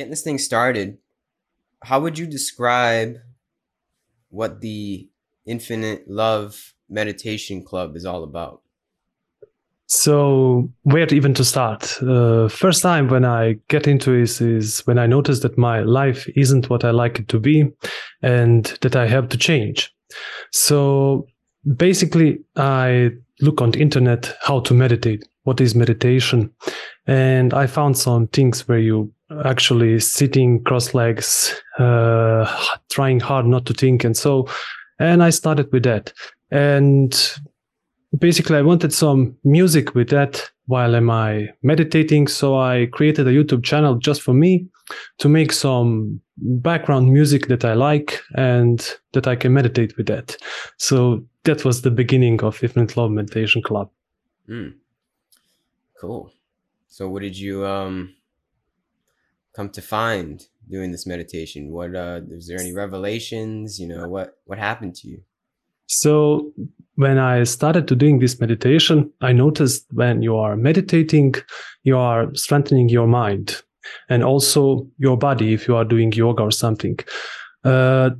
getting this thing started, how would you describe what the Infinite Love Meditation Club is all about? So where even to start? Uh, first time when I get into this is when I notice that my life isn't what I like it to be, and that I have to change. So basically, I look on the internet how to meditate. What is meditation? And I found some things where you actually sitting cross legs, uh, trying hard not to think, and so. And I started with that. And basically I wanted some music with that while am I meditating. So I created a YouTube channel just for me to make some background music that I like and that I can meditate with that. So that was the beginning of Infinite Love Meditation Club. Mm. Cool. So what did you um come to find doing this meditation? What uh is there any revelations? You know, what what happened to you? So when I started to doing this meditation, I noticed when you are meditating, you are strengthening your mind and also your body if you are doing yoga or something. Uh,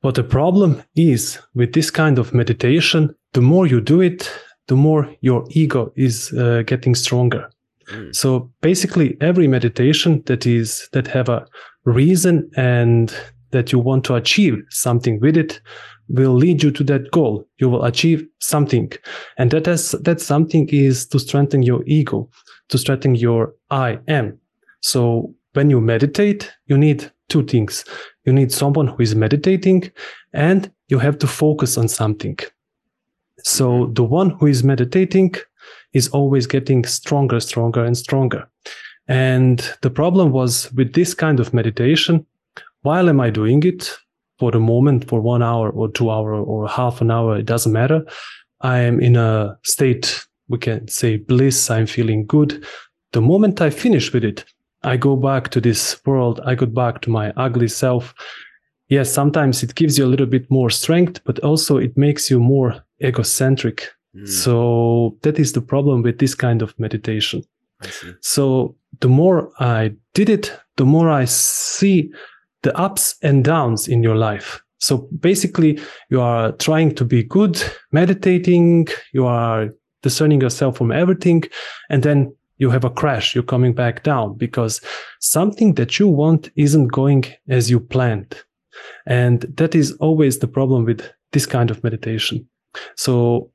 but the problem is with this kind of meditation, the more you do it, the more your ego is uh, getting stronger. Mm. So basically, every meditation that is that have a reason and that you want to achieve something with it will lead you to that goal. You will achieve something. And that is, that something is to strengthen your ego, to strengthen your I am. So when you meditate, you need two things. You need someone who is meditating and you have to focus on something. So the one who is meditating is always getting stronger, stronger and stronger. And the problem was with this kind of meditation, while am I doing it? for the moment for one hour or two hour or half an hour it doesn't matter i am in a state we can say bliss i'm feeling good the moment i finish with it i go back to this world i go back to my ugly self yes sometimes it gives you a little bit more strength but also it makes you more egocentric mm. so that is the problem with this kind of meditation so the more i did it the more i see the ups and downs in your life. So basically, you are trying to be good, meditating, you are discerning yourself from everything, and then you have a crash, you're coming back down because something that you want isn't going as you planned. And that is always the problem with this kind of meditation. So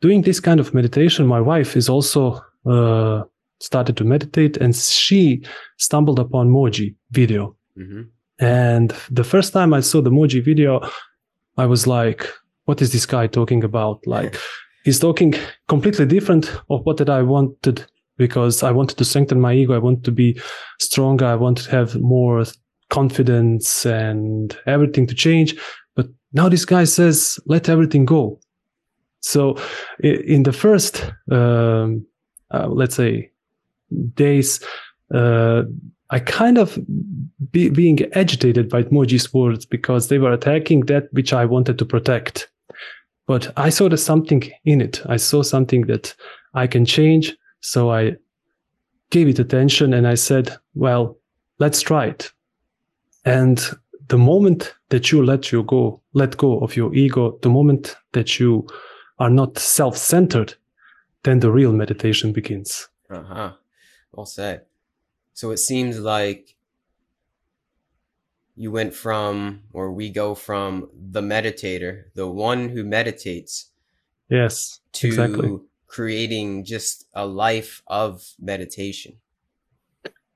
doing this kind of meditation, my wife is also uh, started to meditate and she stumbled upon Mooji video. Mm-hmm. And the first time I saw the Mooji video, I was like, what is this guy talking about? Like, he's talking completely different of what that I wanted because I wanted to strengthen my ego. I want to be stronger. I want to have more confidence and everything to change. But now this guy says, let everything go. So in the first, um, uh, let's say, days, uh, I kind of be, being agitated by Mooji's words because they were attacking that which I wanted to protect. But I saw there's something in it. I saw something that I can change. So I gave it attention and I said, well, let's try it. And the moment that you let you go, let go of your ego, the moment that you are not self-centered, then the real meditation begins. Uh huh. Well said. So it seems like you went from, or we go from the meditator, the one who meditates. Yes. To exactly. creating just a life of meditation.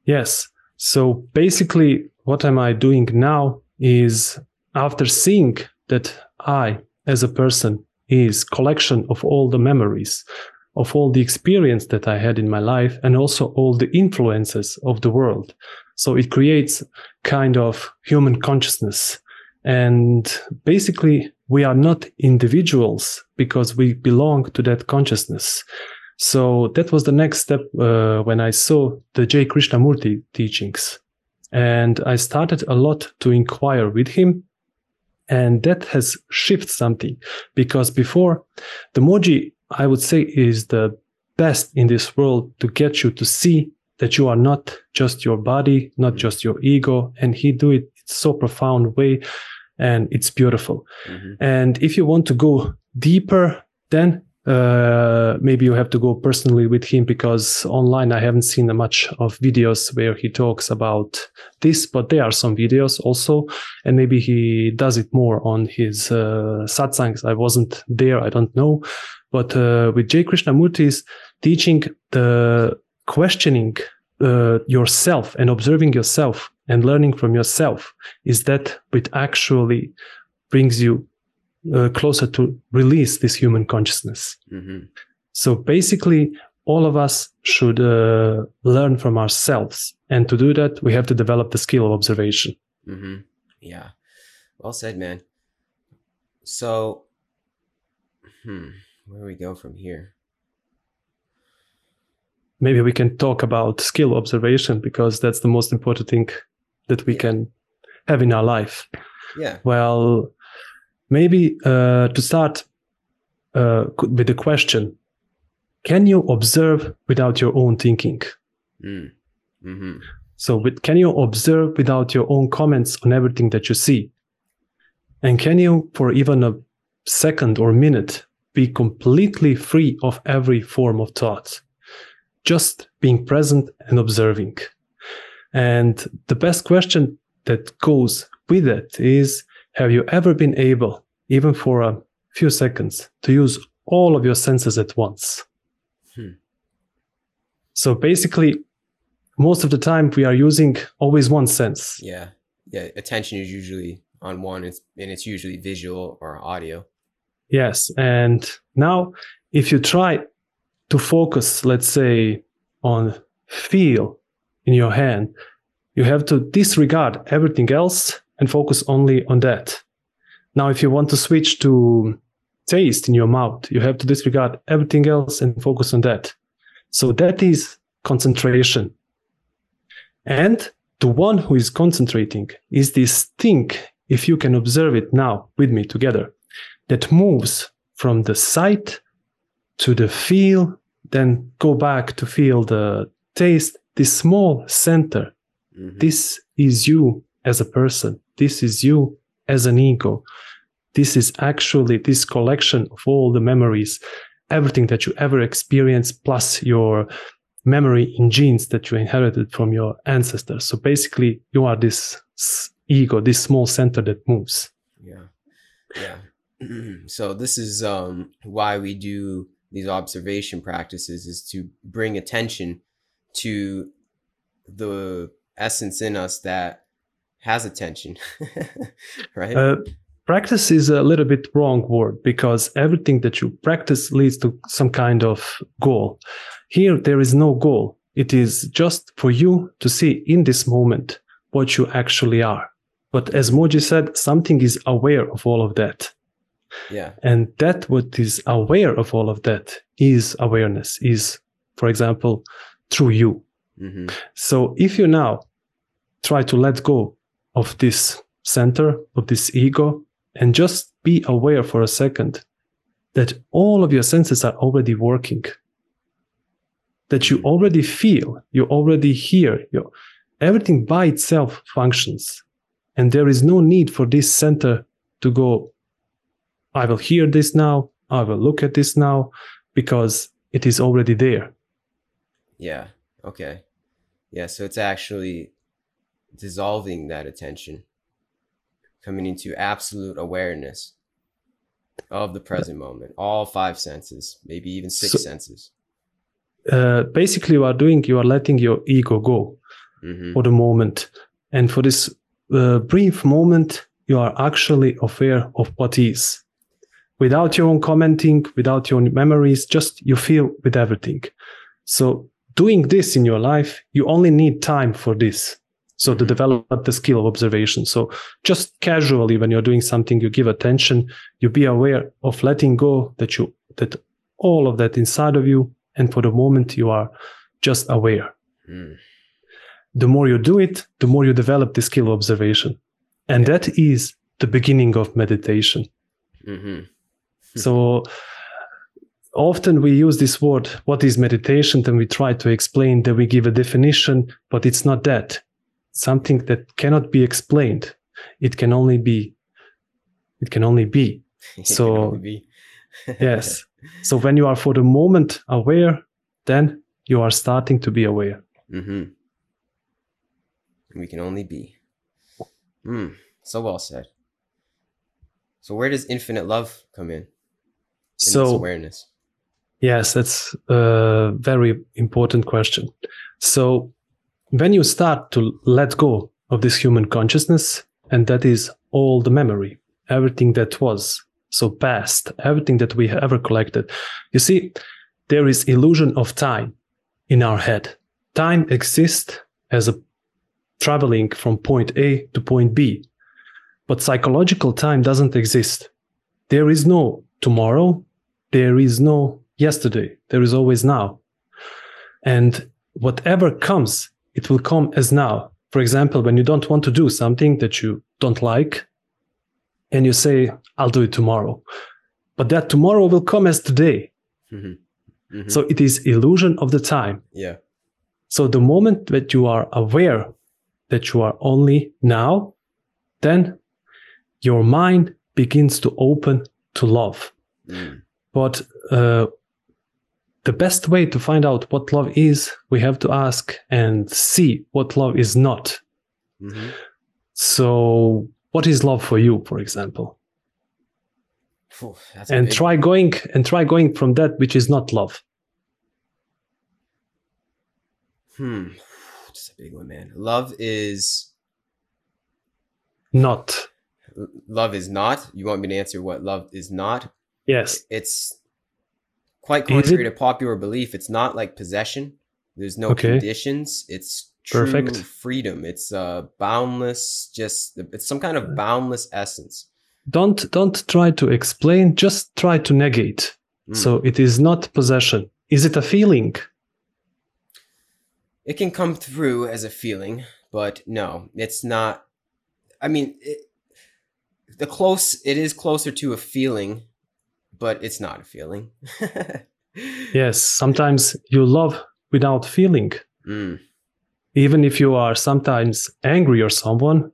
Yes. So basically, what am I doing now is after seeing that I, as a person, is collection of all the memories of all the experience that I had in my life and also all the influences of the world. So it creates kind of human consciousness. And basically, we are not individuals because we belong to that consciousness. So that was the next step uh, when I saw the J. Krishnamurti teachings. And I started a lot to inquire with him. And that has shifted something because before the Mooji I would say is the best in this world to get you to see that you are not just your body, not just your ego. And he do it in so profound way. And it's beautiful. Mhm. And if you want to go deeper, then uh, maybe you have to go personally with him because online I haven't seen much of videos where he talks about this, but there are some videos also, and maybe he does it more on his uh, satsangs. I wasn't there, I don't know, but uh, with J. Krishnamurti's teaching the questioning uh, yourself and observing yourself and learning from yourself is that which actually brings you uh, closer to release this human consciousness. Mhm. So basically, all of us should uh, learn from ourselves. And to do that, we have to develop the skill of observation. Mm-hmm. Yeah. Well said, man. So, hmm, where do we go from here? Maybe we can talk about skill observation because that's the most important thing that we Yeah. can have in our life. Yeah. Well, maybe uh, to start uh, with the question Can you observe without your own thinking? Mm. Mm-hmm. So, with, can you observe without your own comments on everything that you see? And can you, for even a second or minute, be completely free of every form of thought? Just being present and observing. And the best question that goes with it is Have you ever been able, even for a few seconds, to use all of your senses at once? Hmm. So basically, most of the time we are using always one sense. Yeah. Yeah. Attention is usually on one, it's, and it's usually visual or audio. Yes. And now, if you try to focus, let's say, on feel in your hand, you have to disregard everything else and focus only on that. Now, if you want to switch to taste in your mouth, you have to disregard everything else and focus on that. So that is concentration. And the one who is concentrating is this thing, if you can observe it now with me together, that moves from the sight to the feel, then go back to feel the taste, this small center. Mhm. This is you as a person. This is you as an ego. This is actually this collection of all the memories, everything that you ever experienced, plus your memory in genes that you inherited from your ancestors. So basically, you are this ego, this small center that moves. Yeah. Yeah. so this is um why we do these observation practices is to bring attention to the essence in us that has attention. right? Uh, practice is a little bit wrong word because everything that you practice leads to some kind of goal. Here, there is no goal. It is just for you to see in this moment what you actually are. But as Mooji said, something is aware of all of that. yeah. And that what is aware of all of that is awareness, is, for example, through you. hmm So if you now try to let go of this center, of this ego, and just be aware for a second that all of your senses are already working, that you already feel, you already hear, you, everything by itself functions. And there is no need for this center to go, I will hear this now, I will look at this now, because it is already there. Yeah. Okay. Yeah. So it's actually dissolving that attention, coming into absolute awareness of the present moment, all five senses, maybe even six So- senses. uh, basically you are doing you are letting your ego go hmm for the moment. And for this uh, brief moment you are actually aware of what is. Without your own commenting without your own memories just you feel with everything. So doing this in your life you only need time for this so to develop the skill of observation. So just casually when you're doing something you give attention you be aware of letting go that you that all of that inside of you and for the moment you are just aware. Mm. the more you do it the more you develop the skill of observation. And that is the beginning of meditation. Hmm. So often we use this word, what is meditation? Then we try to explain that we give a definition, but it's not that. Something that cannot be explained. It can only be, it can only be. So- only be. Yes. So when you are for the moment aware, then you are starting to be aware. mm-hmm. We can only be. Mm, so well said. So where does infinite love come in? In this So awareness. Yes, that's a very important question. So, when you start to let go of this human consciousness, and that is all the memory, everything that was, so past, everything that we have ever collected, you see, there is illusion of time in our head. Time exists as a traveling from point A to point B, but psychological time doesn't exist. There is no tomorrow, there is no yesterday. There is always now. And whatever comes, it will come as now. For example, when you don't want to do something that you don't like, and you say, I'll do it tomorrow. But that tomorrow will come as today. Mhm. Mhm. So it is illusion of the time. yeah. So the moment that you are aware that you are only now, then your mind begins to open to love. Mm. But uh, the best way to find out what love is, we have to ask and see what love is not. Mhm. So, what is love for you, for example? And big try going and try going from that which is not love. Hmm. That's a big one, man. Love is Not. love is not. You want me to answer what love is not? Yes. It's quite contrary to popular belief. It's not like possession. There's no Okay. conditions. It's true Perfect. freedom. It's uh boundless. Just it's some kind of boundless essence. Don't don't try to explain. Just try to negate. Mm. So it is not possession. Is it a feeling? it can come through as a feeling, but no, it's not. I mean, it, the close it is closer to a feeling, but it's not a feeling. Yes. Sometimes you love without feeling. Mm, even if you are sometimes angry or someone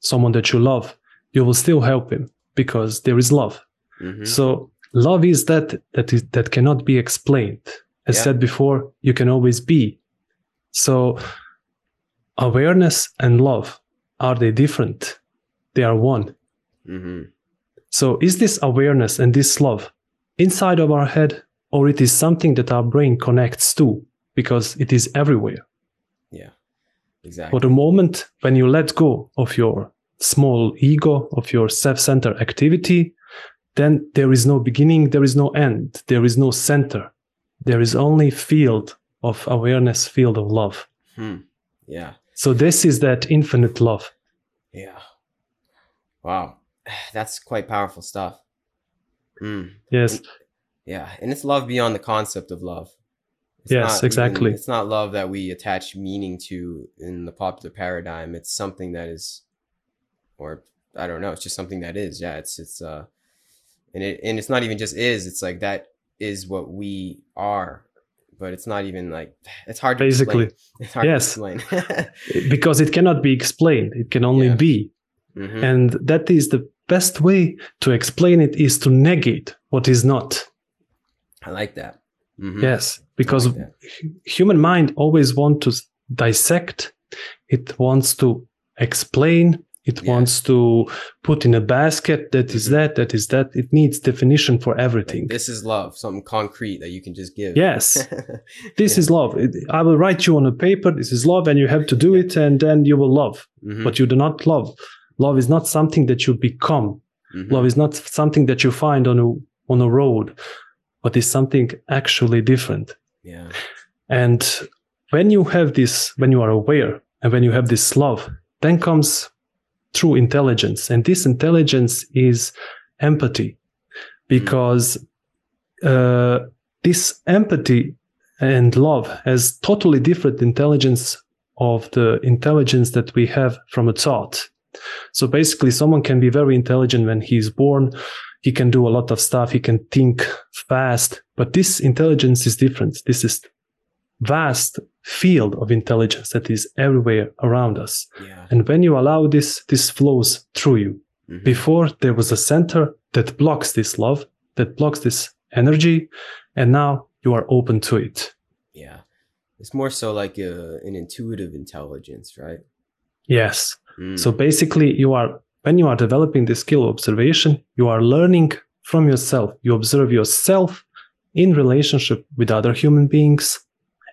someone that you love you will still help him because there is love mhm. so love is that that is that cannot be explained as Yeah. said before you can always be so awareness and love are they different they are one Mhm. So is this awareness and this love inside of our head or it is something that our brain connects to because it is everywhere Yeah, Exactly. For the moment when you let go of your small ego, of your self centered activity, then there is no beginning, there is no end, there is no center. There is only field of awareness, field of love. Hmm. Yeah, So this is that infinite love. yeah. Wow, that's quite powerful stuff. Mm. Yes. Yeah, and it's love beyond the concept of love. It's Yes, not even- exactly. it's not love that we attach meaning to in the popular paradigm. It's something that is, or I don't know. It's just something that is. Yeah, it's it's uh, and it and it's not even just is. It's like that is what we are. But it's not even like it's hard to Basically. explain. It's hard Yes. to explain. Because it cannot be explained. It can only Yeah. be. Mhm. And that is the best way to explain it is to negate what is not. I like that. Mhm. Yes. Because like that. human mind always wants to dissect it wants to explain it Yeah. wants to put in a basket that is Mhm. that that is that it needs definition for Like, everything this is love, something concrete that you can just give. yes this Yeah. is love i will write you on a paper this is love and you have to do it and then you will love Mhm. but you do not love love is not something that you become Mhm. love is not something that you find on a on a road but is something actually different Yeah. And when you have this, when you are aware and when you have this love, then comes true intelligence. And this intelligence is empathy because uh, this empathy and love has totally different intelligence of the intelligence that we have from a thought. So basically, someone can be very intelligent when he's born. he can do a lot of stuff he can think fast but this intelligence is different this is vast field of intelligence that is everywhere around us Yeah. and when you allow this this flows through you Mhm. before there was a center that blocks this love that blocks this energy and now you are open to it Yeah. It's more so like a, an intuitive intelligence, right? yes Mm. So basically, you are when you are developing the skill of observation, you are learning from yourself. You observe yourself in relationship with other human beings,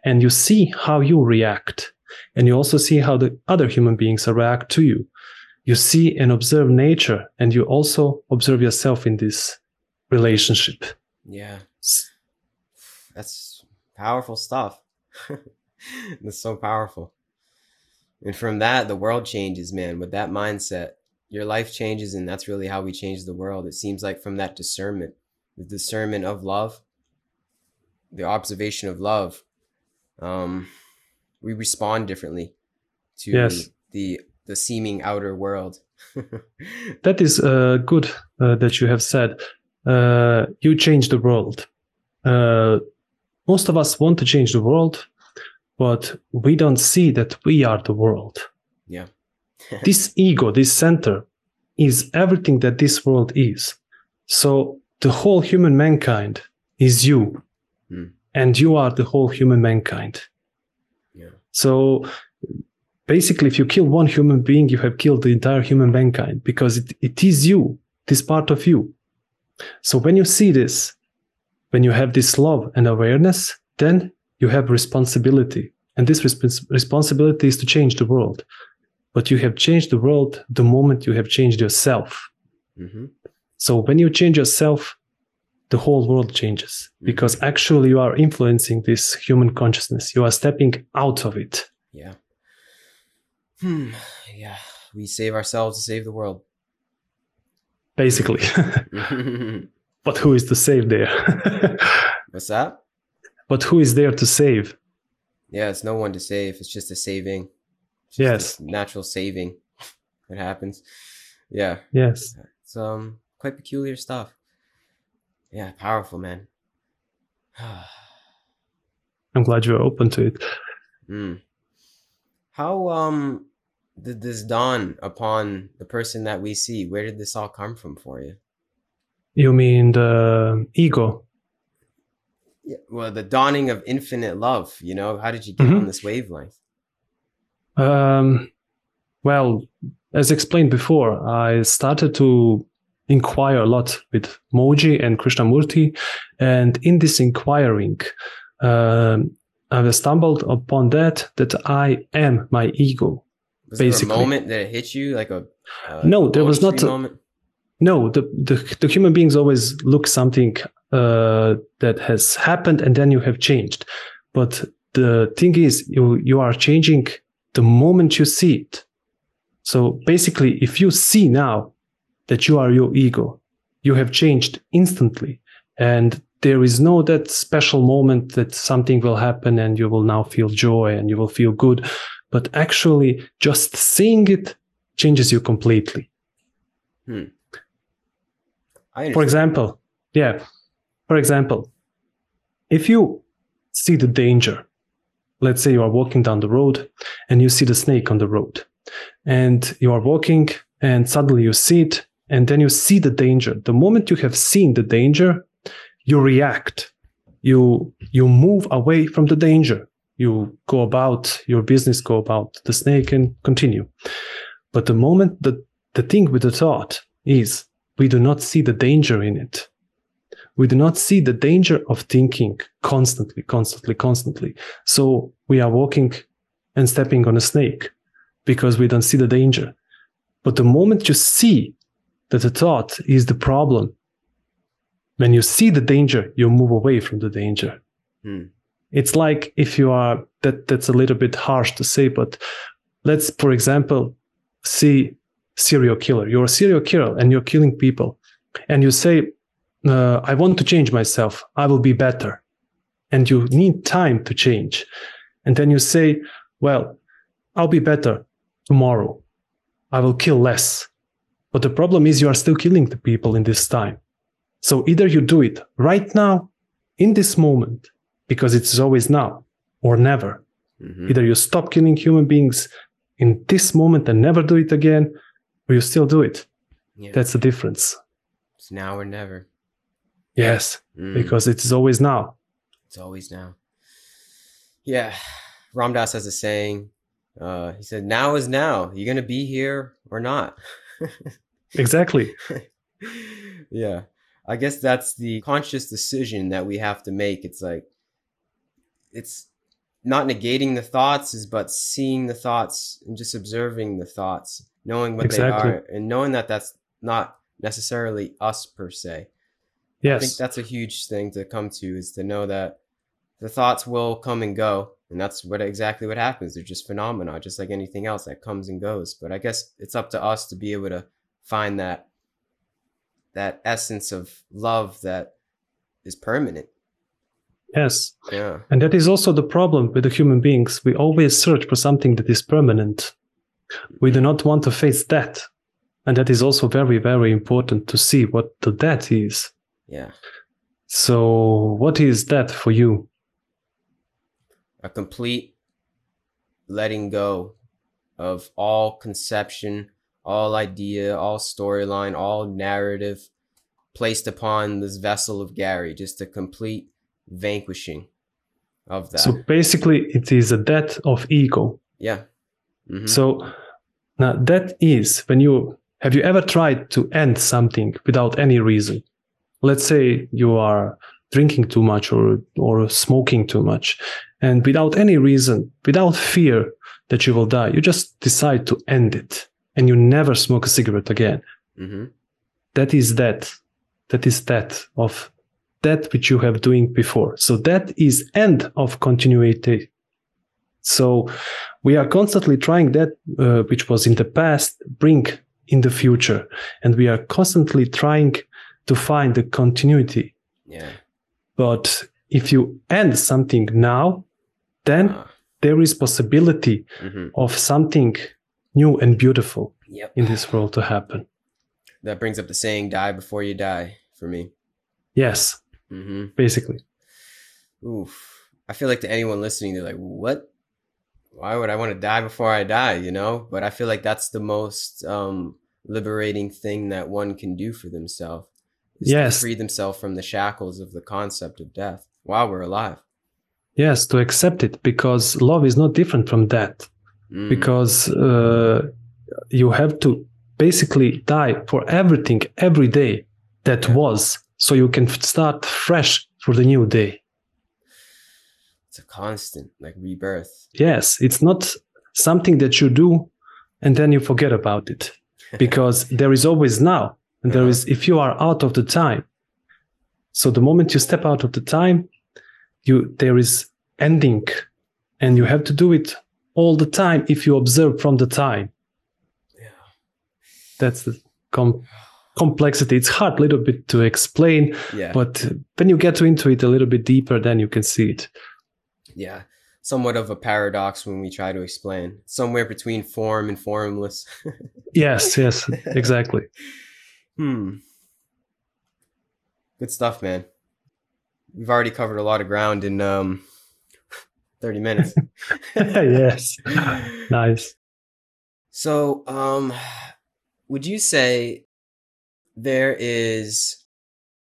and you see how you react, and you also see how the other human beings react to you. You see and observe nature, and you also observe yourself in this relationship. yeah. That's powerful stuff. That's so powerful. And from that, the world changes, man. With that mindset, your life changes, and that's really how we change the world. It seems like from that discernment, the discernment of love, the observation of love, um, we respond differently to Yes. the the seeming outer world. That is uh, good uh, that you have said. Uh, you change the world. Uh, most of us want to change the world, but we don't see that we are the world. Yeah. this ego, this center, is everything that this world is. So the whole human mankind is you, Hmm. and you are the whole human mankind. yeah. So basically, if you kill one human being, you have killed the entire human mankind because it, it is you, this part of you. So when you see this, when you have this love and awareness, then you have responsibility. And this respons- responsibility is to change the world. But you have changed the world the moment you have changed yourself. hmm So when you change yourself, the whole world changes because actually you are influencing this human consciousness. You are stepping out of it. Yeah. Hmm. Yeah. We save ourselves to save the world. basically. but who is to save there? What's that? But who is there to save? Yeah, it's no one to save. It's just a saving. It's Yes. natural saving It happens. Yeah. Yes. It's um quite peculiar stuff. Yeah, powerful, man. I'm glad you are open to it. mm. How um did this dawn upon the person that we see? Where did this all come from for you? You mean the ego? Yeah, well, the dawning of infinite love. You know, how did you get Mhm. on this wavelength? Um, well, as explained before, I started to inquire a lot with Mooji and Krishnamurti. And in this inquiring, um, I stumbled upon that, that I am my ego. Was there a Basically. moment that it hit you, like a, a No, there was not a- moment. No, the, the, the human beings always look something uh, that has happened and then you have changed. But the thing is, you, you are changing the moment you see it. So basically, if you see now that you are your ego, you have changed instantly. And there is no that special moment that something will happen and you will now feel joy and you will feel good. But actually, just seeing it changes you completely. I For example, yeah. For example, if you see the danger, let's say you are walking down the road and you see the snake on the road, and you are walking and suddenly you see it, and then you see the danger. The moment you have seen the danger, you react. You you move away from the danger. You go about your business, go about the snake, and continue. But the moment that the thing with the thought is we do not see the danger in it. We do not see the danger of thinking constantly, constantly, constantly. So we are walking and stepping on a snake because we don't see the danger. But the moment you see that the thought is the problem, when you see the danger, you move away from the danger. Hmm. It's like if you are that that's a little bit harsh to say, but let's, for example, see serial killer. You're a serial killer and you're killing people, and you say, uh, "I want to change myself. I will be better," and you need time to change, and then you say, "Well, I'll be better tomorrow. I will kill less." But the problem is you are still killing the people in this time. So either you do it right now, in this moment, because it's always now or never. Mhm. Either you stop killing human beings in this moment and never do it again, or you still do it. Yeah. That's the difference. it's now or never. Yes, Mm. because it is always now. It's always now. Yeah. Ram Dass has a saying. Uh, he said, Now is now. You're going to be here or not. Exactly. yeah. I guess that's the conscious decision that we have to make. It's like, it's not negating the thoughts, is but seeing the thoughts and just observing the thoughts, knowing what Exactly. they are, and knowing that that's not necessarily us per se. Yes. I think that's a huge thing to come to is to know that the thoughts will come and go. And that's what exactly what happens. They're just phenomena, just like anything else that comes and goes. But I guess it's up to us to be able to find that that essence of love that is permanent. Yes. Yeah. And that is also the problem with the human beings. We always search for something that is permanent. We do not want to face that. And that is also very, very important to see what the death is. Yeah. So, what is that for you? A complete letting go of all conception, all idea, all storyline, all narrative placed upon this vessel of Gary. Just a complete vanquishing of that. So, basically, it is a death of ego. yeah. Mhm. So, now that is when you have you ever tried to end something without any reason? Let's say you are drinking too much or or smoking too much, and without any reason, without fear that you will die, you just decide to end it, and you never smoke a cigarette again. Mhm. That is that. That is that of that which you have doing before. So that is end of continuity. So we are constantly trying that uh, which was in the past bring in the future, and we are constantly trying to find the continuity. Yeah. But if you end something now, then Ah. there is possibility Mhm. of something new and beautiful Yep. in this world to happen. That brings up the saying, die before you die for me. Yes, hmm basically. Oof. I feel like to anyone listening, they're like, what? Why would I want to die before I die? You know? But I feel like that's the most um, liberating thing that one can do for themselves. is to Yes. free themselves from the shackles of the concept of death while we're alive. Yes, to accept it because love is not different from that. Mm. because uh, you have to basically die for everything every day that Yeah. was so you can start fresh for the new day it's a constant, like rebirth. yes it's not something that you do and then you forget about it because there is always now and there Uh-huh. is if you are out of the time so the moment you step out of the time you there is ending and you have to do it all the time if you observe from the time Yeah. that's the com- complexity it's hard a little bit to explain Yeah. but when you get into it a little bit deeper then you can see it yeah. Somewhat of a paradox when we try to explain. Somewhere between form and formless. yes yes exactly Hmm. Good stuff, man. We've already covered a lot of ground in um 30 minutes. yes nice So, um would you say there is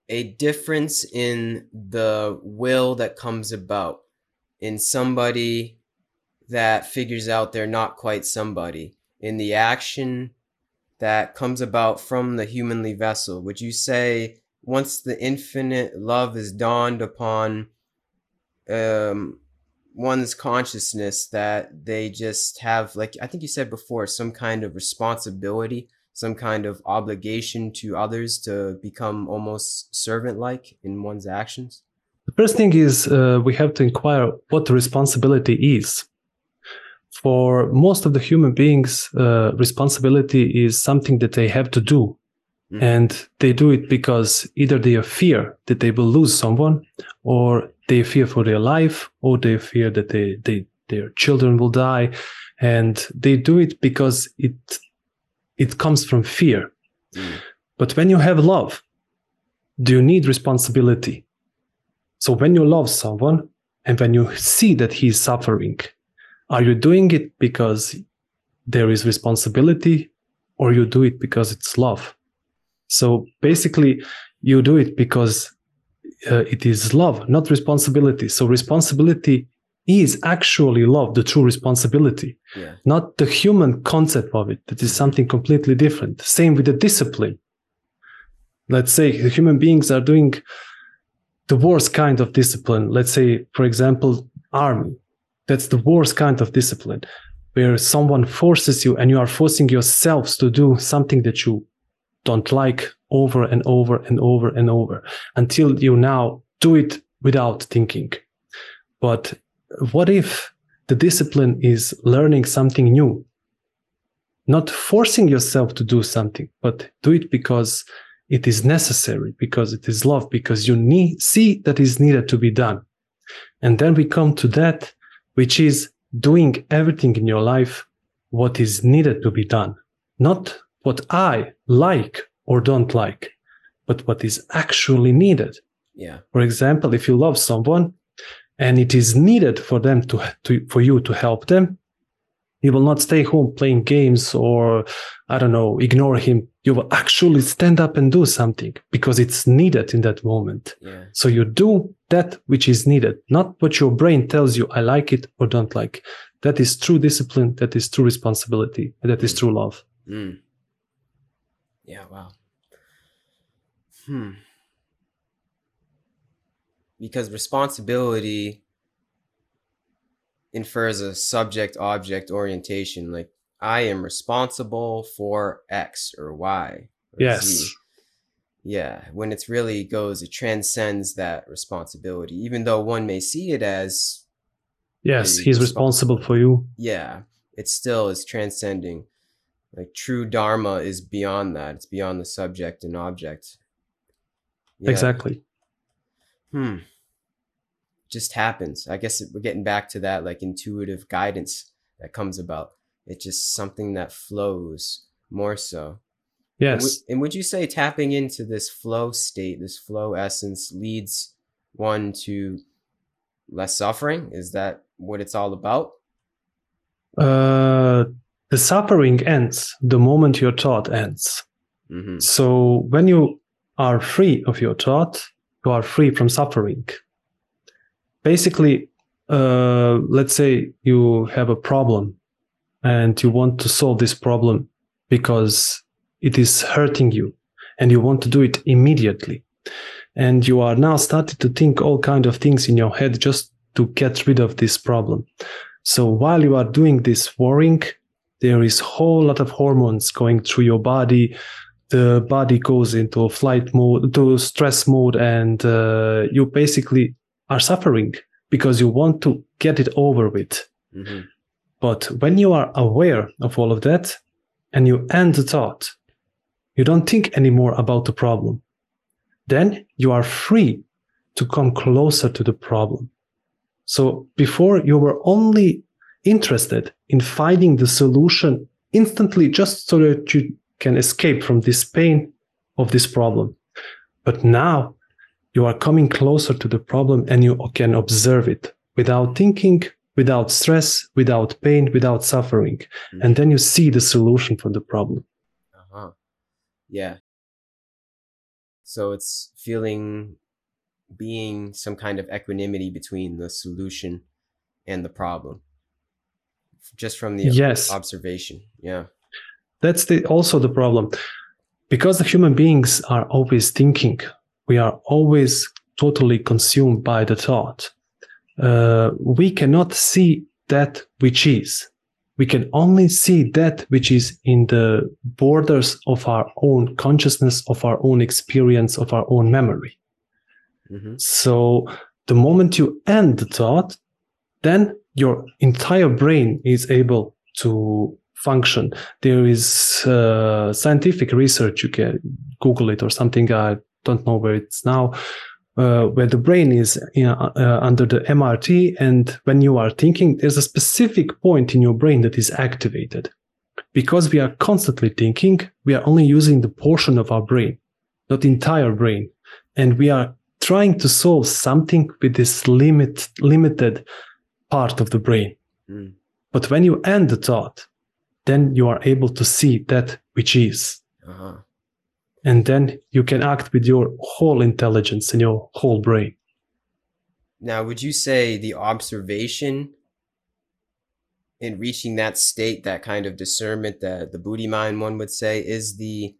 a difference in the will that comes about in somebody that figures out they're not quite somebody. In the action that comes about from the humanly vessel. Would you say once the infinite love is dawned upon um one's consciousness that they just have like i think you said before some kind of responsibility some kind of obligation to others to become almost servant like in one's actions the first thing is uh, we have to inquire what responsibility is for most of the human beings uh, responsibility is something that they have to do Mhm. and they do it because either they fear that they will lose someone or they fear for their life or they fear that they, they their children will die and they do it because it it comes from fear Mm. but when you have love do you need responsibility? So when you love someone and when you see that he is suffering, are you doing it because there is responsibility or you do it because it's love? So basically, you do it because uh, it is love, not responsibility. So responsibility is actually love, the true responsibility, Yeah. not the human concept of it. That is something completely different. Same with the discipline. Let's say the human beings are doing the worst kind of discipline. Let's say, for example, army. That's the worst kind of discipline where someone forces you and you are forcing yourselves to do something that you don't like over and over and over and over until you now do it without thinking. But what if the discipline is learning something new? Not forcing yourself to do something, but do it because it is necessary, because it is love, because you need, see that is needed to be done. And then we come to that, which is doing everything in your life what is needed to be done, not what I like or don't like, but what is actually needed. Yeah. For example, if you love someone and it is needed for them to, to for you to help them, you will not stay home playing games or I don't know, ignore him. You will actually stand up and do something because it's needed in that moment. Yeah. So you do that which is needed, not what your brain tells you, I like it or don't like. That is true discipline. That is true responsibility. And that is true love. Mm. Yeah, wow. Hmm. Because responsibility infers a subject object orientation. Like, I am responsible for X or Y. Or Yes. Z. Yeah. When it's really goes, it transcends that responsibility, even though one may see it as Yes, he's responsible for you. yeah, it still is transcending. Like true dharma is beyond that. It's beyond the subject and object. Yeah. Exactly. Hmm. Just happens. I guess we're getting back to that like intuitive guidance that comes about. It's just something that flows more so. And Yes. And would you say tapping into this flow state, this flow essence, leads one to less suffering? Is that what it's all about? Uh, the suffering ends the moment your thought ends. hmm So when you are free of your thought, you are free from suffering. Basically, uh, let's say you have a problem and you want to solve this problem because it is hurting you and you want to do it immediately. And you are now starting to think all kind of things in your head just to get rid of this problem. So while you are doing this worrying, there is whole lot of hormones going through your body. The body goes into a flight mode, to stress mode, and uh, you basically are suffering because you want to get it over with. hmm But when you are aware of all of that and you end the thought, you don't think anymore about the problem. Then you are free to come closer to the problem. So before you were only interested in finding the solution instantly just so that you can escape from this pain of this problem. But now you are coming closer to the problem and you can observe it without thinking, without stress, without pain, without suffering. And then you see the solution for the problem. Uh-huh. Yeah. So it's feeling being some kind of equanimity between the solution and the problem. Just from the Yes. observation. Yeah. That's the, also the problem. Because the human beings are always thinking, we are always totally consumed by the thought. Uh, we cannot see that which is. We can only see that which is in the borders of our own consciousness, of our own experience, of our own memory. hmm So the moment you end the thought, then your entire brain is able to function. There is uh, scientific research. You can Google it or something. I don't know where it's now. Uh, where the brain is you know, uh, under the MRT, and when you are thinking, there's a specific point in your brain that is activated. Because we are constantly thinking, we are only using the portion of our brain, not the entire brain and we are trying to solve something with this limit limited part of the brain. Mm. But when you end the thought, then you are able to see that which is. Uh-huh. And then you can act with your whole intelligence and your whole brain. Now, would you say the observation in reaching that state, that kind of discernment that the buddhi mind one would say is the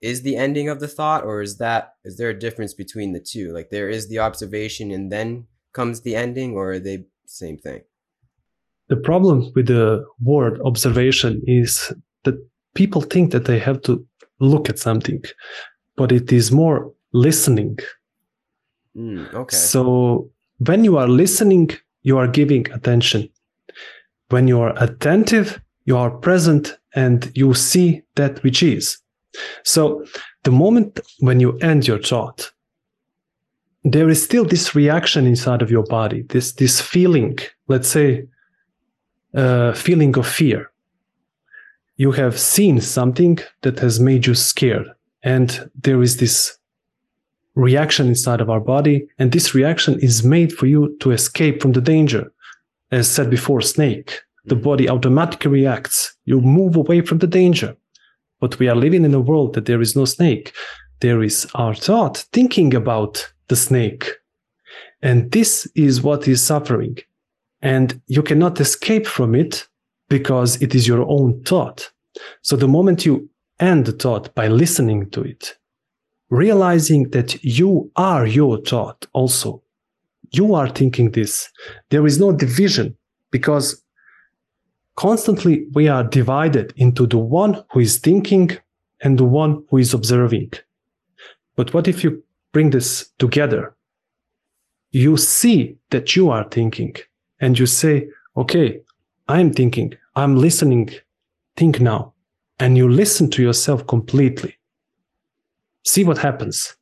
is the ending of the thought, or is that is there a difference between the two? Like there is the observation and then comes the ending, or are they same thing? The problem with the word observation is that people think that they have to look at something, but it is more listening. Mm, okay. So when you are listening, you are giving attention. When you are attentive, you are present and you see that which is. So the moment when you end your thought, there is still this reaction inside of your body, this, this feeling, let's say, uh, feeling of fear. You have seen something that has made you scared, and there is this reaction inside of our body, and this reaction is made for you to escape from the danger as said before, snake, the mm-hmm. body automatically reacts. You move away from the danger. But we are living in a world that there is no snake. There is our thought thinking about the snake. And this is what is suffering. And you cannot escape from it because it is your own thought. So the moment you end the thought by listening to it, realizing that you are your thought also, you are thinking this. There is no division because constantly we are divided into the one who is thinking and the one who is observing. But what if you bring this together? You see that you are thinking and you say, okay, I'm thinking, I'm listening, think now. And you listen to yourself completely. See what happens.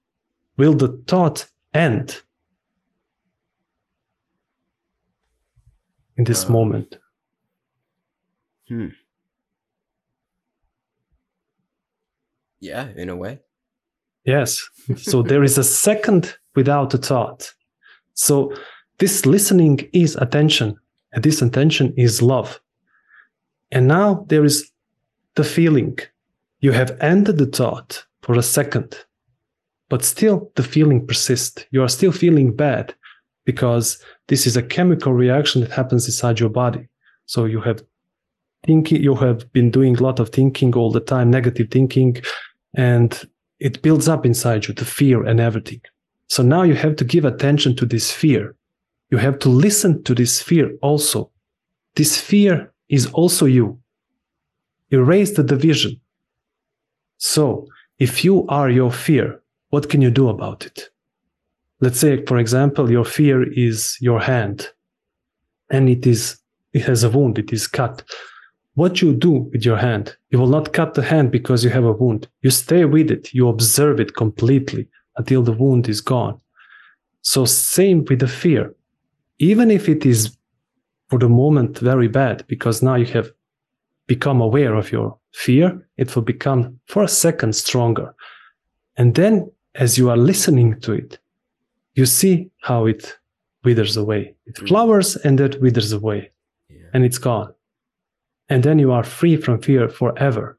Will the thought end? in this Uh, moment. Hmm. Yeah, in a way. Yes. So there is a second without a thought. So this listening is attention, and this intention is love. And now there is the feeling. You have ended the thought for a second, but still the feeling persists. You are still feeling bad because this is a chemical reaction that happens inside your body. So you have thinking, you have been doing a lot of thinking all the time, negative thinking, and it builds up inside you, the fear and everything. So now you have to give attention to this fear. You have to listen to this fear also. This fear is also you. Erase the division. So if you are your fear, what can you do about it? Let's say, for example, your fear is your hand and it is, it has a wound, it is cut. What you do with your hand, you will not cut the hand because you have a wound. You stay with it. You observe it completely until the wound is gone. So same with the fear. Even if it is for the moment very bad, because now you have become aware of your fear, it will become for a second stronger. And then as you are listening to it, you see how it withers away. It Mm. flowers and that withers away Yeah. and it's gone. And then you are free from fear forever.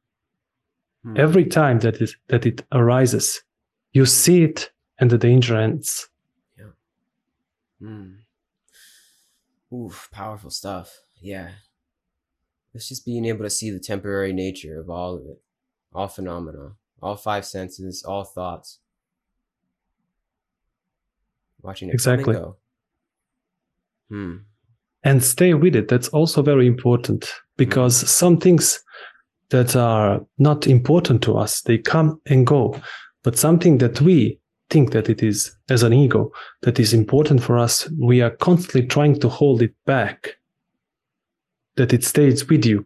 Hmm. Every time that is that it arises, you see it and the danger ends. Hmm. Oof, powerful stuff. Yeah. It's just being able to see the temporary nature of all of it, all phenomena, all five senses, all thoughts. Watching it Exactly. go. Hmm. And stay with it. That's also very important because some things that are not important to us, they come and go. But something that we think that it is as an ego that is important for us, we are constantly trying to hold it back, that it stays with you.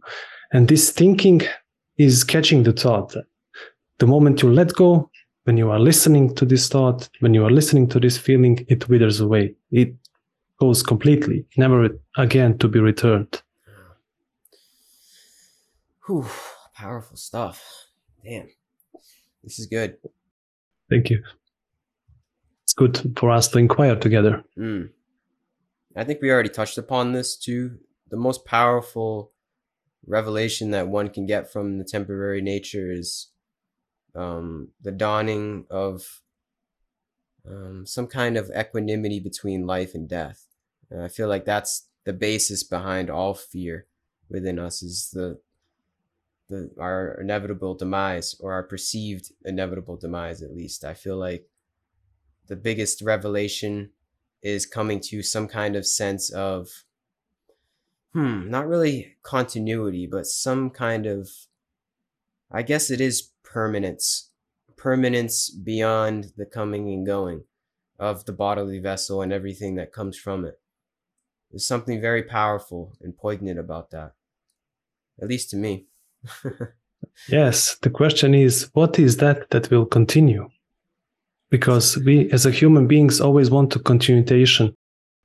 And this thinking is catching the thought. The moment you let go, when you are listening to this thought, when you are listening to this feeling, it withers away. It goes completely, never again to be returned. Whew, powerful stuff. Damn. This is good. Thank you. Good for us to inquire together. Mm. I think we already touched upon this too. The most powerful revelation that one can get from the temporary nature is um, the dawning of um, some kind of equanimity between life and death. And I feel like that's the basis behind all fear within us is the the our inevitable demise or our perceived inevitable demise at least. I feel like the biggest revelation is coming to some kind of sense of hmm, not really continuity, but some kind of I guess it is permanence. Permanence beyond the coming and going of the bodily vessel and everything that comes from it. There's something very powerful and poignant about that. At least to me. yes, the question is what is that that will continue? Because we as a human beings always want to continuation.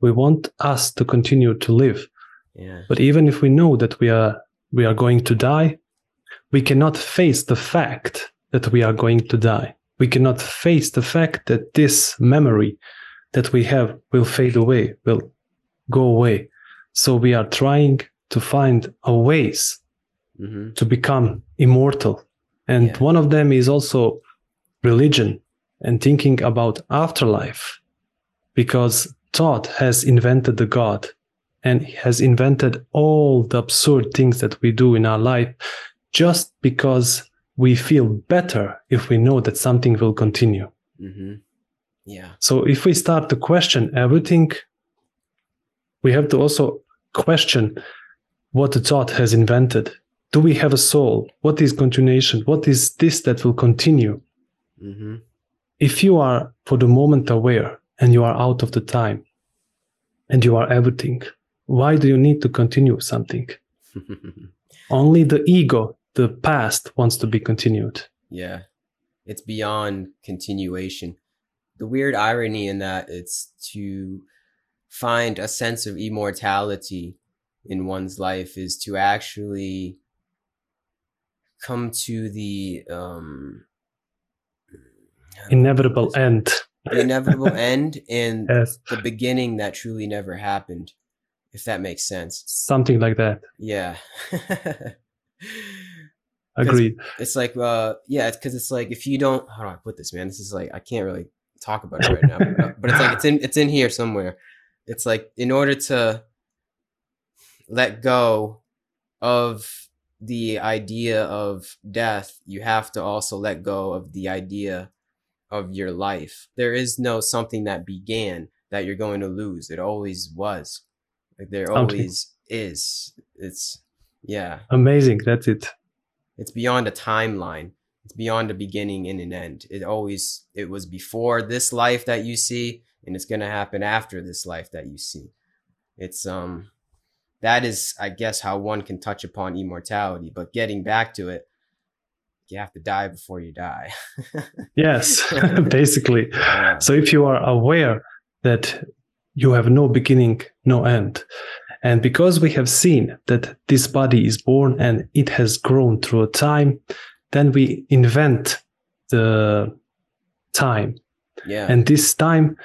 We want us to continue to live. Yeah. But even if we know that we are we are going to die, we cannot face the fact that we are going to die. We cannot face the fact that this memory that we have will fade away, will go away. So we are trying to find a ways Mm-hmm. to become immortal. And Yeah. one of them is also religion and thinking about afterlife, because thought has invented the God and has invented all the absurd things that we do in our life just because we feel better if we know that something will continue. Mm-hmm. Yeah. So if we start to question everything, we have to also question what the thought has invented. Do we have a soul? What is continuation? What is this that will continue? Mm-hmm. If you are for the moment aware and you are out of the time and you are everything, why do you need to continue something? Only the ego, the past, wants to be continued. yeah. It's beyond continuation. The weird irony in that it's to find a sense of immortality in one's life is to actually come to the um Inevitable end. the inevitable end and Yes, the beginning that truly never happened if that makes sense something like that. yeah Agreed. it's like uh yeah it's because it's like if you don't how do i put this man this is like i can't really talk about it right now but, but it's like it's in it's in here somewhere it's like in order to let go of the idea of death you have to also let go of the idea of your life. There is no something that began that you're going to lose. It always was. Like there Something. always is. It's yeah. Amazing. That's it. it's beyond a timeline. It's beyond a beginning and an end. It always it was before this life that you see and it's going to happen after this life that you see. It's um that is i guess how one can touch upon immortality but getting back to it you have to die before you die Yes, basically. Yeah. So if you are aware that you have no beginning, no end, and because we have seen that this body is born and it has grown through a time, then we invent the time. yeah And this time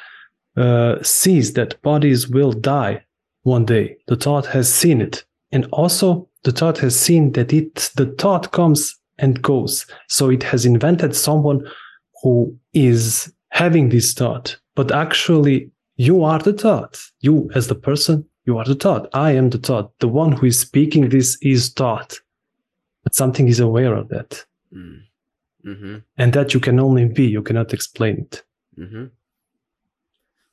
uh, sees that bodies will die one day. The thought has seen it. And also the thought has seen that it the thought comes and goes. So it has invented someone who is having this thought. But actually you are the thought. You as the person, you are the thought. I am the thought. The one who is speaking this is thought. But something is aware of that. mm. mm-hmm And that you can only be, you cannot explain it. mm-hmm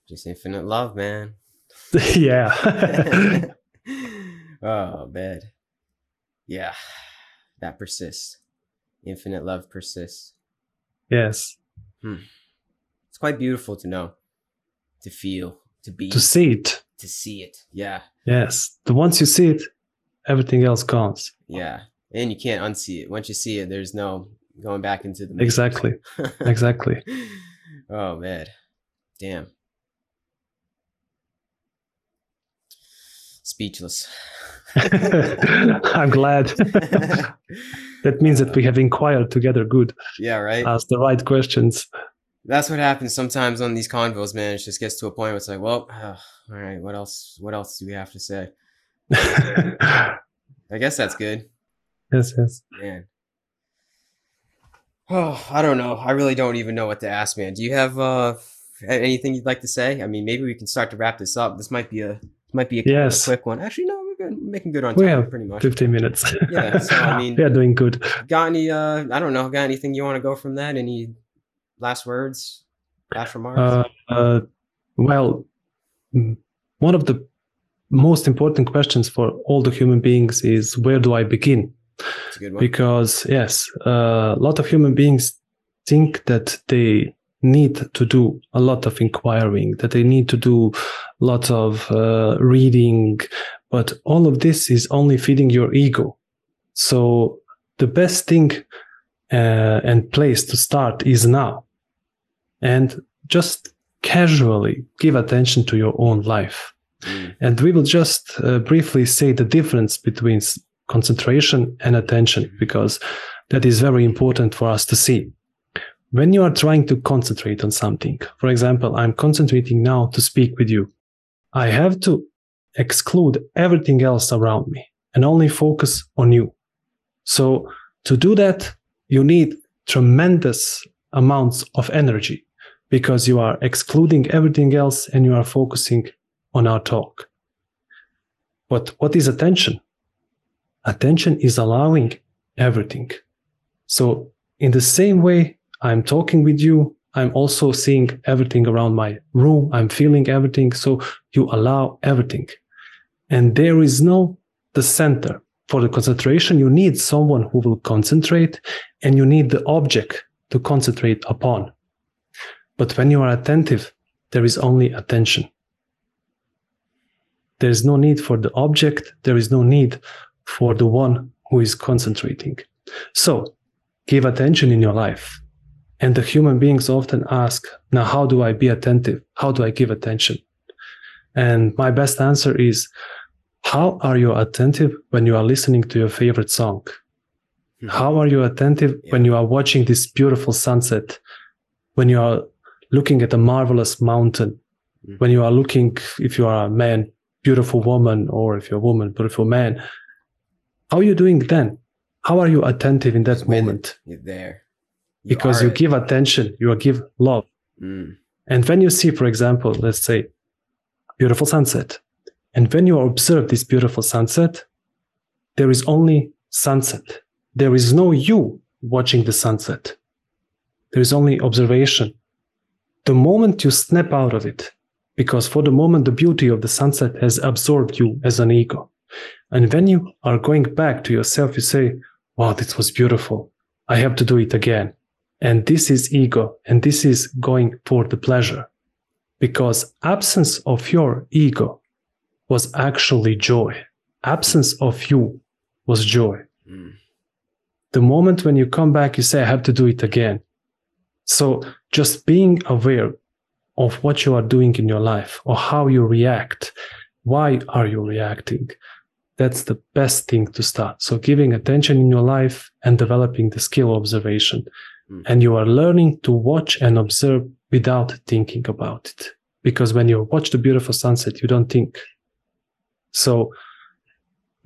just infinite love man yeah. oh, bad. Yeah, that persists. Infinite love persists. yes. Hmm. It's quite beautiful to know, to feel, to be, To see it. to see it. Yeah, Yes. The once you see it, everything else counts. yeah. And you can't unsee it. Once you see it, there's no going back into the matrix. Exactly. Exactly. oh man, damn. Speechless. I'm glad. that means that we have inquired together good, yeah, right. Ask the right questions. that's what happens sometimes on these convos, man. It just gets to a point where it's like, well, all right, what else? What else do we have to say? I guess that's good. Yes, yes. Man. Oh, I don't know. I really don't even know what to ask, man. Do you have uh anything you'd like to say? I mean, maybe we can start to wrap this up. This might be a might be a, yes. quick one. Actually, no, good. We're making good on time, we have pretty much. 15 minutes. yeah. So I mean, we are doing good. Got any? Uh, I don't know. Got anything you want to go from that? Any last words? Last remarks? Uh, uh, well, one of the most important questions for all the human beings is where do I begin? Because yes, uh, a lot of human beings think that they need to do a lot of inquiring, that they need to do lots of uh, reading, but all of this is only feeding your ego. So the best thing uh, and place to start is now. And just casually give attention to your own life. Mm. And we will just uh, briefly say the difference between concentration and attention, mm. because that is very important for us to see. When you are trying to concentrate on something, for example, I'm concentrating now to speak with you. I have to exclude everything else around me and only focus on you. So to do that, you need tremendous amounts of energy because you are excluding everything else and you are focusing on our talk. But what is attention? Attention is allowing everything. So in the same way I'm talking with you, I'm also seeing everything around my room. I'm feeling everything. So you allow everything. And there is no the center for the concentration. You need someone who will concentrate and you need the object to concentrate upon. But when you are attentive, there is only attention. There is no need for the object. There is no need for the one who is concentrating. So give attention in your life. And the human beings often ask, now, how do I be attentive? How do I give attention? And my best answer is, how are you attentive when you are listening to your favorite song? Mm-hmm. How are you attentive yeah. when you are watching this beautiful sunset? When you are looking at a marvelous mountain, mm-hmm. when you are looking, if you are a man, beautiful woman, or if you're a woman, beautiful man, how are you doing then? How are you attentive in that moment? You're there. You because you give attention, you give love. Mm. And when you see, for example, let's say, beautiful sunset, and when you observe this beautiful sunset, there is only sunset. There is no you watching the sunset. There is only observation the moment you snap out of it, because for the moment the beauty of the sunset has absorbed you as an ego. And when you are going back to yourself, you say, wow, this was beautiful. I have to do it again. And this is ego. And this is going for the pleasure because absence of your ego was actually joy. Absence of you was joy. Mm. The moment when you come back, you say, I have to do it again. So just being aware of what you are doing in your life or how you react, why are you reacting? That's the best thing to start. So giving attention in your life and developing the skill of observation. Mm. And you are learning to watch and observe without thinking about it. Because when you watch the beautiful sunset, you don't think. So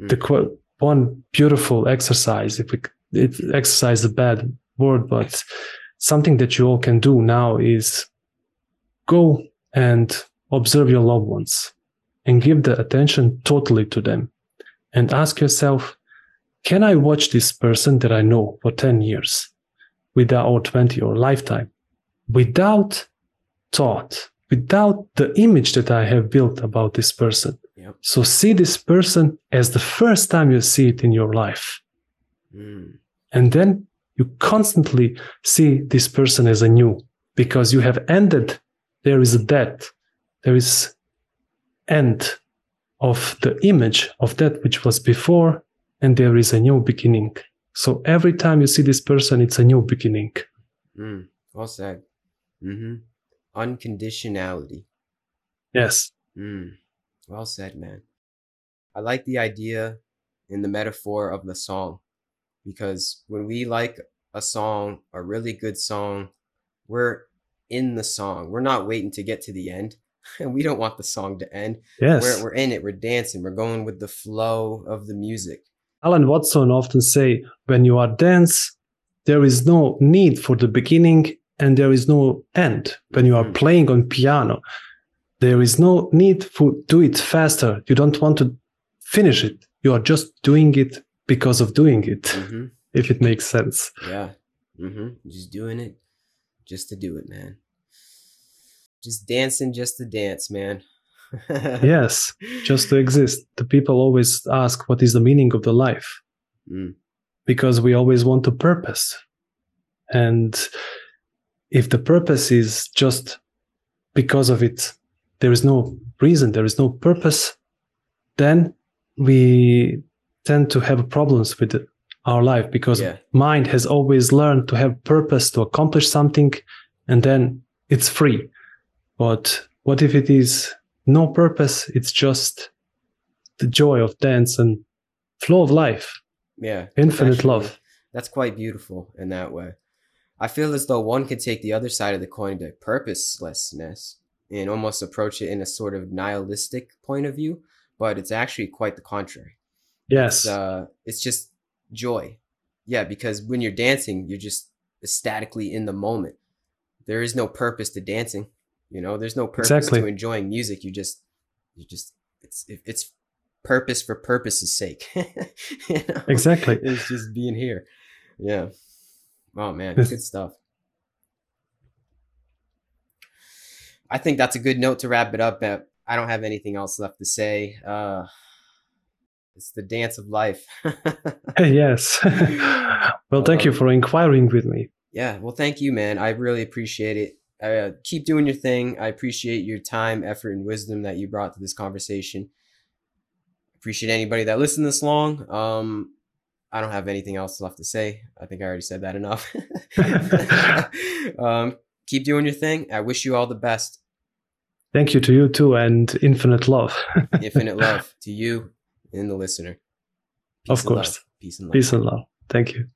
mm. the one beautiful exercise, if we, it exercise a bad word, but something that you all can do now is go and observe your loved ones and give the attention totally to them and ask yourself, can I watch this person that I know for 10 years without or 20 or lifetime without thought, without the image that I have built about this person? Yep. So see this person as the first time you see it in your life. Mm. And then you constantly see this person as a new because you have ended there is a death there is end of the image of that which was before and there is a new beginning so every time you see this person it's a new beginning mm, well said mm-hmm. unconditionality yes mm, well said man i like the idea in the metaphor of the song because when we like a song, a really good song, we're in the song. We're not waiting to get to the end. And we don't want the song to end. Yes. We're, we're in it. We're dancing. We're going with the flow of the music. Alan Watts often say, when you are dance, there is no need for the beginning and there is no end. When you are Mhm. playing on piano, there is no need for do it faster. You don't want to finish it. You are just doing it because of doing it, hmm if it makes sense. Yeah. hmm Just doing it just to do it, man. Just dancing just to dance, man. Yes, just to exist. The people always ask, what is the meaning of the life? Mm. Because we always want a purpose. And if the purpose is just because of it, there is no reason, there is no purpose, then we tend to have problems with our life because Yeah. mind has always learned to have purpose to accomplish something and then it's free. But what if it is no purpose? It's just the joy of dance and flow of life, Yeah. infinite actually- love. That's quite beautiful in that way. I feel as though one could take the other side of the coin, the purposelessness, and almost approach it in a sort of nihilistic point of view, but it's actually quite the contrary. Yes. It's, uh, it's just joy. Yeah, because when you're dancing, you're just ecstatically in the moment. There is no purpose to dancing. You know, there's no purpose Exactly. to enjoying music. You just, you just, it's, it's purpose for purpose's sake. You know? Exactly. It's just being here. Yeah. Oh man, good stuff. I think that's a good note to wrap it up. At. I don't have anything else left to say. Uh, it's the dance of life. yes. well, thank you for inquiring with me. yeah. Well, thank you, man. I really appreciate it. Uh, keep doing your thing. I appreciate your time, effort, and wisdom that you brought to this conversation. Appreciate anybody that listened this long. Um, I don't have anything else left to say. I think I already said that enough. um, keep doing your thing. I wish you all the best. Thank you to you too, and infinite love. Infinite love to you and the listener. Of and love. course. Peace and love. Peace and love. Thank you.